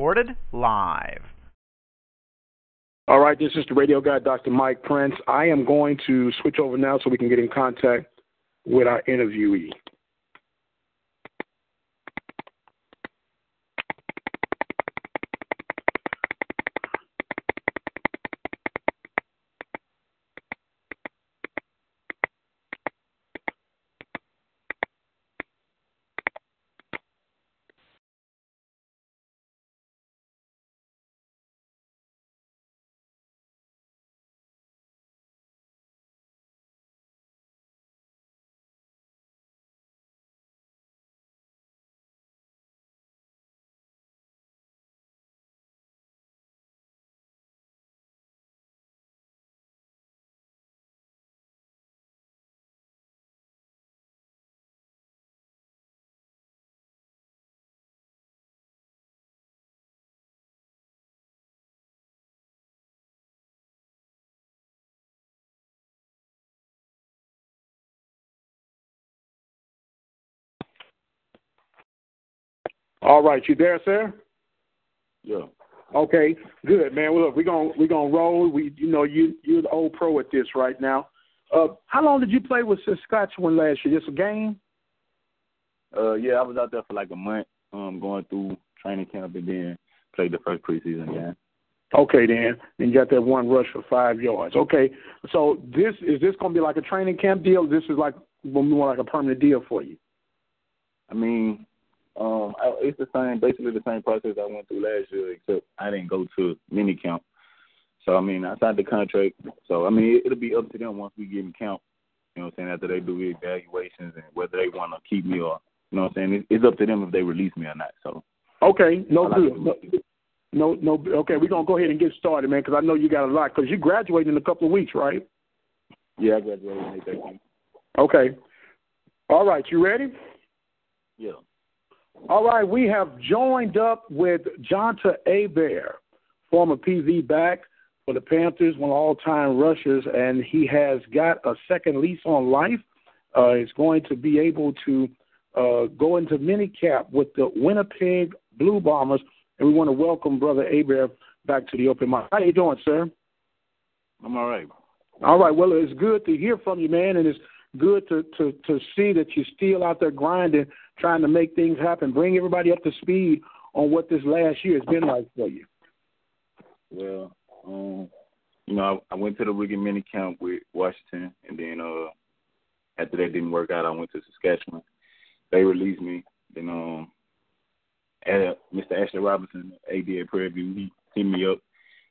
Recorded live. All right, this is the radio guy, Dr. Mike Prince. I am going to switch over now so we can get in contact with our interviewee. All right, you there, sir? Yeah. Okay, good, man. Well, look, we're gonna we're gonna roll. We, you know, you you're the old pro at this right now. Uh, how long did you play with Saskatchewan last year? Just a game? Uh, yeah, I was out there for like a month, um, going through training camp and then played the first preseason game. Okay, then, and you got that one rush for five yards. Okay, so this is this gonna be like a training camp deal? This is like more like a permanent deal for you. I mean, um, I, it's the same, basically the same process I went through last year, except I didn't go to mini camp. So I mean, I signed the contract. So I mean, it, it'll be up to them once we get in camp. You know what I'm saying? After they do the evaluations and whether they want to keep me or you know what I'm saying. It, it's up to them if they release me or not. So okay, no good. No, no, no. Okay, we're gonna go ahead and get started, man, because I know you got a lot. Because you graduate in a couple of weeks, right? Yeah, I graduated Okay. All right, you ready? Yeah. All right, we have joined up with Jonta Abair, former PV back for the Panthers, one of all-time rushers, and he has got a second lease on life. Uh, he's going to be able to uh, go into minicamp with the Winnipeg Blue Bombers, and we want to welcome Brother Abair back to the open mic. How you doing, sir? I'm all right. All right. Well, it's good to hear from you, man, and it's good to to to see that you're still out there grinding trying to make things happen. Bring everybody up to speed on what this last year has been like for you. Well, um, you know, I, I went to the rookie mini camp with Washington, and then uh, after that didn't work out, I went to Saskatchewan. They released me. Then um, uh, Mr. Ashley Robinson, AD Prairie View, he hit me up.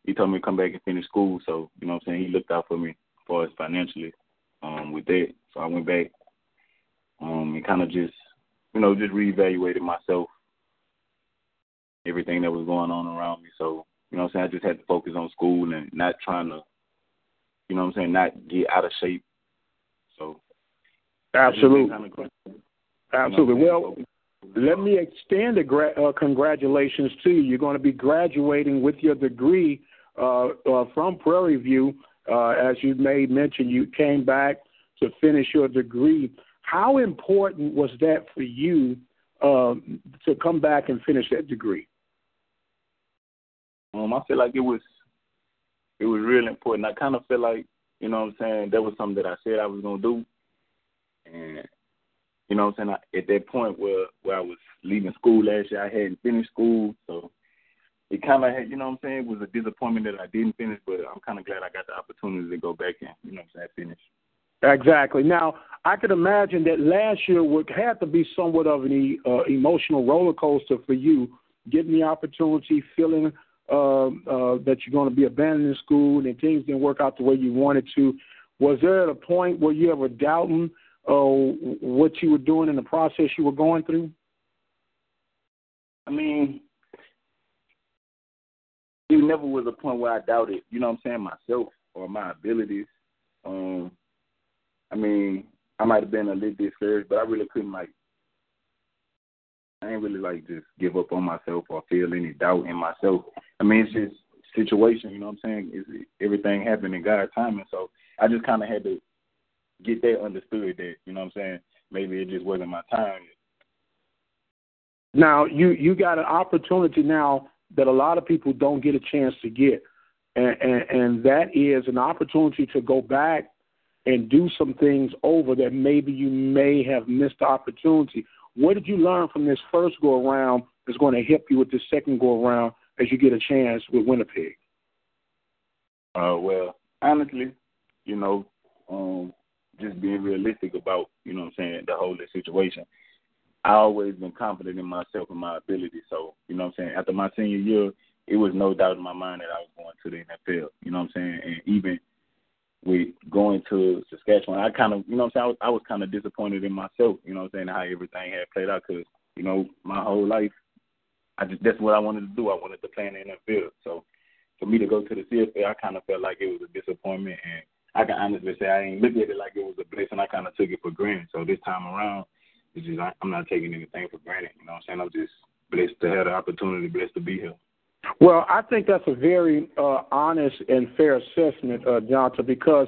He told me to come back and finish school. So you know what I'm saying. He looked out for me as far as financially um, with that. So I went back um, and kind of just you know, just reevaluated myself, everything that was going on around me. So, you know I'm saying, I just had to focus on school and not trying to, you know I'm saying, not get out of shape. So Absolutely. Absolutely. Well, let me extend a gra- uh, congratulations to you. You're going to be graduating with your degree uh, uh, from Prairie View. Uh, as you made mention, you came back to finish your degree. How important was that for you um, to come back and finish that degree? Um, I feel like it was it was really important. I kind of feel like you know what I'm saying that was something that I said I was gonna do, and you know what I'm saying I, at that point where where I was leaving school last year, I hadn't finished school, so it kind of had you know what I'm saying it was a disappointment that I didn't finish, but I'm kind of glad I got the opportunity to go back and you know what I'm saying finish. Exactly. Now, I could imagine that last year would have to be somewhat of an uh, emotional roller coaster for you, getting the opportunity, feeling uh, uh, that you're going to be abandoning school and things didn't work out the way you wanted to. Was there a point where you ever doubting uh, what you were doing in the process you were going through? I mean, it never was a point where I doubted, you know what I'm saying, myself or my abilities. Um, I mean, I might have been a little discouraged, but I really couldn't like. I ain't really like just give up on myself or feel any doubt in myself. I mean, it's just situation, you know what I'm saying? Is everything happened in God's timing, so I just kind of had to get that understood that you know what I'm saying. Maybe it just wasn't my time. Now you you got an opportunity now that a lot of people don't get a chance to get, and, and, and that is an opportunity to go back and do some things over that maybe you may have missed the opportunity. What did you learn from this first go around that's going to help you with the second go around as you get a chance with Winnipeg? Uh, well, honestly, you know, um, just being realistic about, you know what I'm saying, the whole situation. I always been confident in myself and my ability. So, you know what I'm saying, after my senior year, it was no doubt in my mind that I was going to the NFL. You know what I'm saying? And even with going to Saskatchewan, I kind of, you know what I'm saying, I was, I was kind of disappointed in myself, you know I'm saying, how everything had played out because, you know, my whole life, I just, that's what I wanted to do. I wanted to play in the NFL. So for me to go to the CFL, I kind of felt like it was a disappointment. And I can honestly say I ain't look at it like it was a blessing. I kind of took it for granted. So this time around, it's just, I, I'm not taking anything for granted. You know what I'm saying? I'm just blessed to have the opportunity, blessed to be here. Well, I think that's a very uh, honest and fair assessment, uh, Johnson, because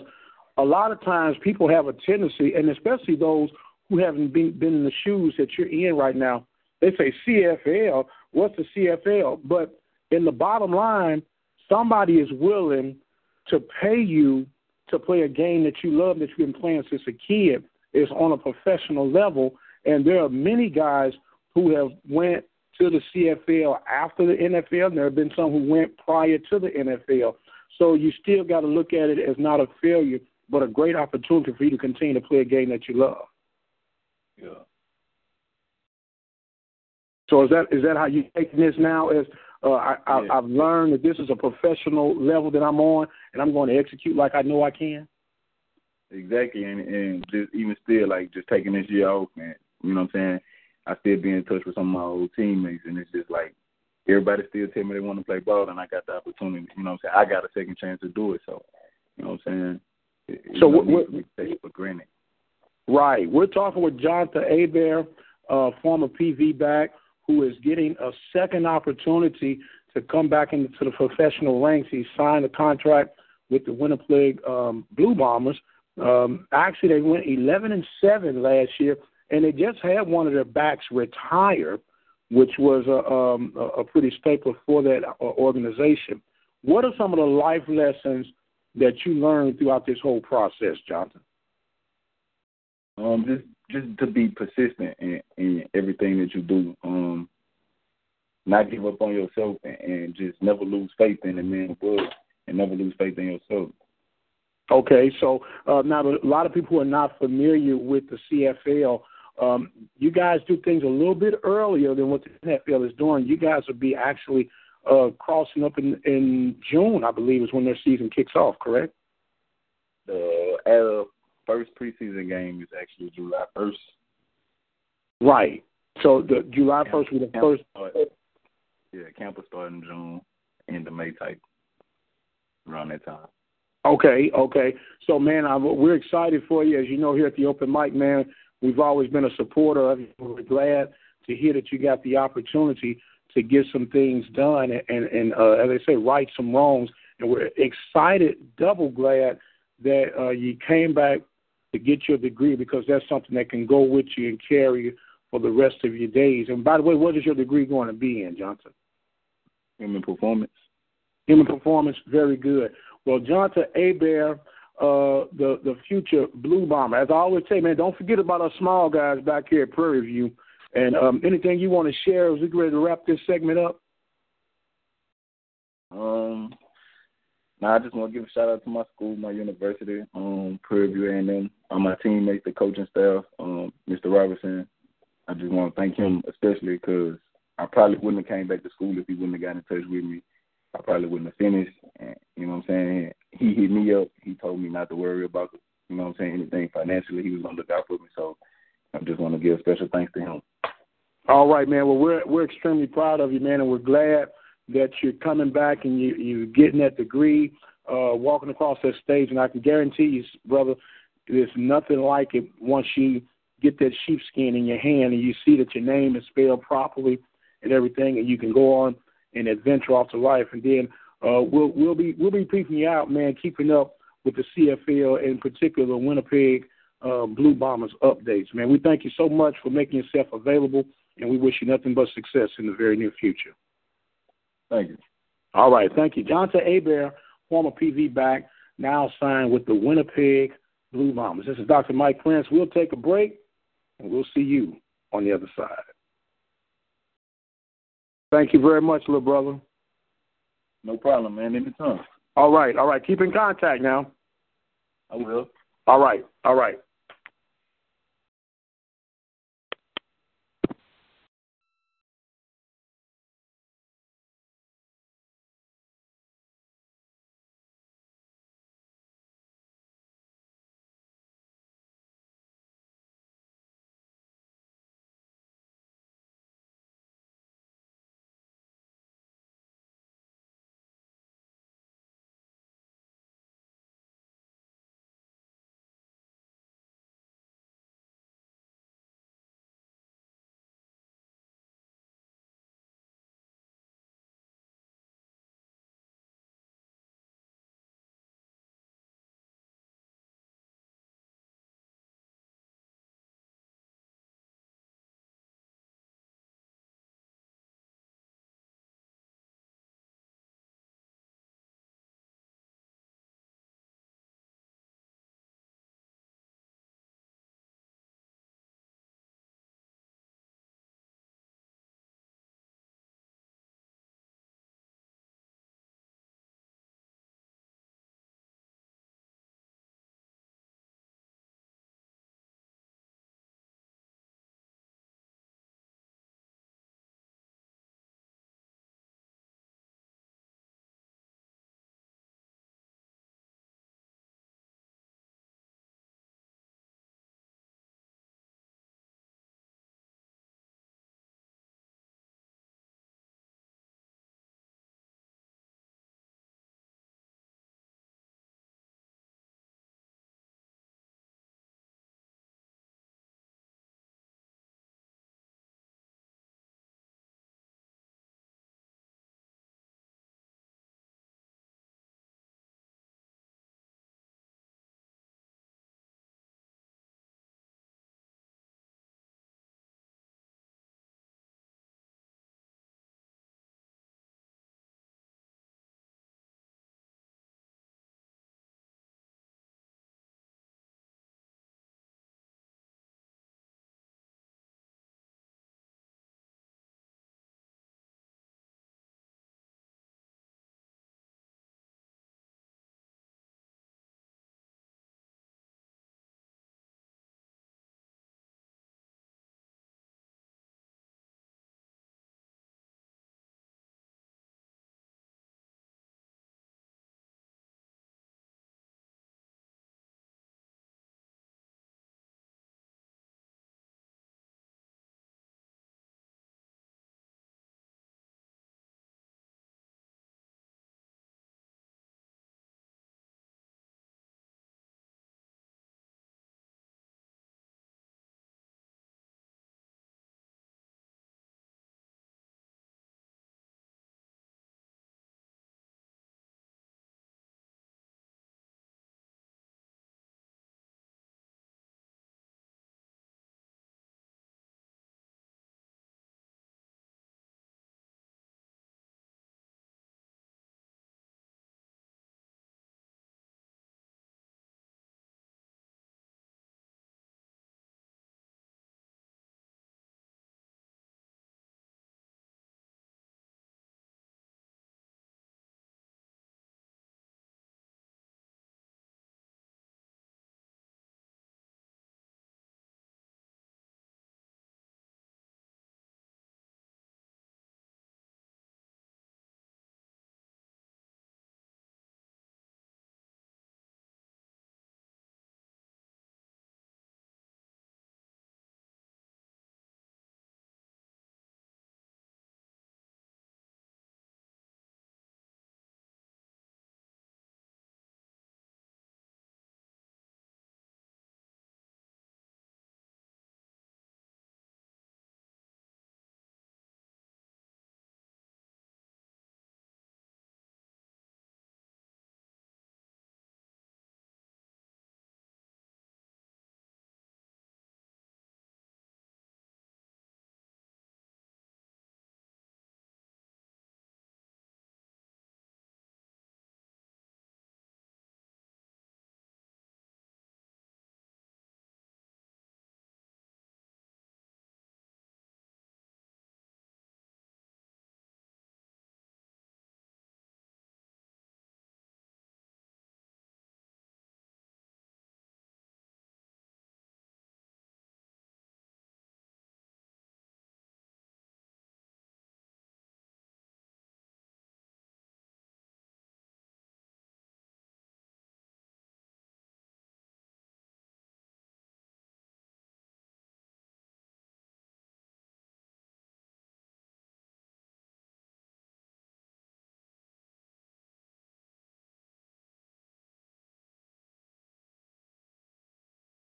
a lot of times people have a tendency, and especially those who haven't been, been in the shoes that you're in right now, they say CFL, what's the CFL? But in the bottom line, somebody is willing to pay you to play a game that you love, that you've been playing since a kid, is on a professional level. And there are many guys who have went to the CFL after the NFL. And there have been some who went prior to the NFL. So you still got to look at it as not a failure, but a great opportunity for you to continue to play a game that you love. Yeah. So is that is that how you taking this now? As uh, I, I, yeah. I've learned that this is a professional level that I'm on, and I'm going to execute like I know I can. Exactly, and and just even still like just taking this year off, man. You know what I'm saying? I still be in touch with some of my old teammates, and it's just like everybody still tell me they want to play ball, and I got the opportunity. You know what I'm saying? I got a second chance to do it, so you know what I'm saying. It, so what? what take for granted. Right. We're talking with Jonathan Hebert, uh, former PV back, who is getting a second opportunity to come back into the professional ranks. He signed a contract with the Winnipeg um, Blue Bombers. Um, actually, they went 11 and seven last year and they just had one of their backs retire, which was a, um, a pretty staple for that uh, organization. What are some of the life lessons that you learned throughout this whole process, Jonathan? Um, just just to be persistent in, in everything that you do. Um, not give up on yourself and, and just never lose faith in the man above and never lose faith in yourself. Okay, so uh, now a lot of people who are not familiar with the CFL, um, you guys do things a little bit earlier than what the NFL is doing. You guys will be actually uh, crossing up in, in June, I believe, is when their season kicks off. Correct? The uh, first preseason game is actually July first. Right. So the July first will be the first. Start, yeah, camp will start in June, end of May type, around that time. Okay, okay. So, man, I'm, we're excited for you. As you know, here at the Open Mic, man, We've always been a supporter of you. We're glad to hear that you got the opportunity to get some things done and, and, and uh, as I say, right some wrongs. And we're excited, double glad that uh, you came back to get your degree because that's something that can go with you and carry you for the rest of your days. And by the way, what is your degree going to be in, Johnson? Human performance. Human performance, very good. Well, Johnson Hebert uh, the the future Blue Bomber. As I always say, man, don't forget about our small guys back here at Prairie View. And um, anything you want to share as we get ready to wrap this segment up? Um, now I just want to give a shout out to my school, my university, um, Prairie View A&M, all my teammates, the coaching staff, um, Mr. Robertson. I just want to thank him especially because I probably wouldn't have came back to school if he wouldn't have got in touch with me. I probably wouldn't have finished. And, you know what I'm saying? He hit me up. He told me not to worry about you know what I'm saying, anything financially. He was gonna look out for me. So I just want to give special thanks to him. All right, man. Well, we're we're extremely proud of you, man, and we're glad that you're coming back and you you're getting that degree, uh, walking across that stage. And I can guarantee you, brother, there's nothing like it once you get that sheepskin in your hand and you see that your name is spelled properly and everything, and you can go on and adventure off to life. And then uh, we'll we'll be we'll be peeping you out, man, keeping up with the CFL, in particular Winnipeg uh, Blue Bombers updates. Man, we thank you so much for making yourself available, and we wish you nothing but success in the very near future. Thank you. All right, thank you. Jonte Hebert, former PV back, now signed with the Winnipeg Blue Bombers. This is Dr. Mike Prince. We'll take a break, and we'll see you on the other side. Thank you very much, little brother. No problem, man. Anytime. All right, all right. Keep in contact now. I will. All right, all right.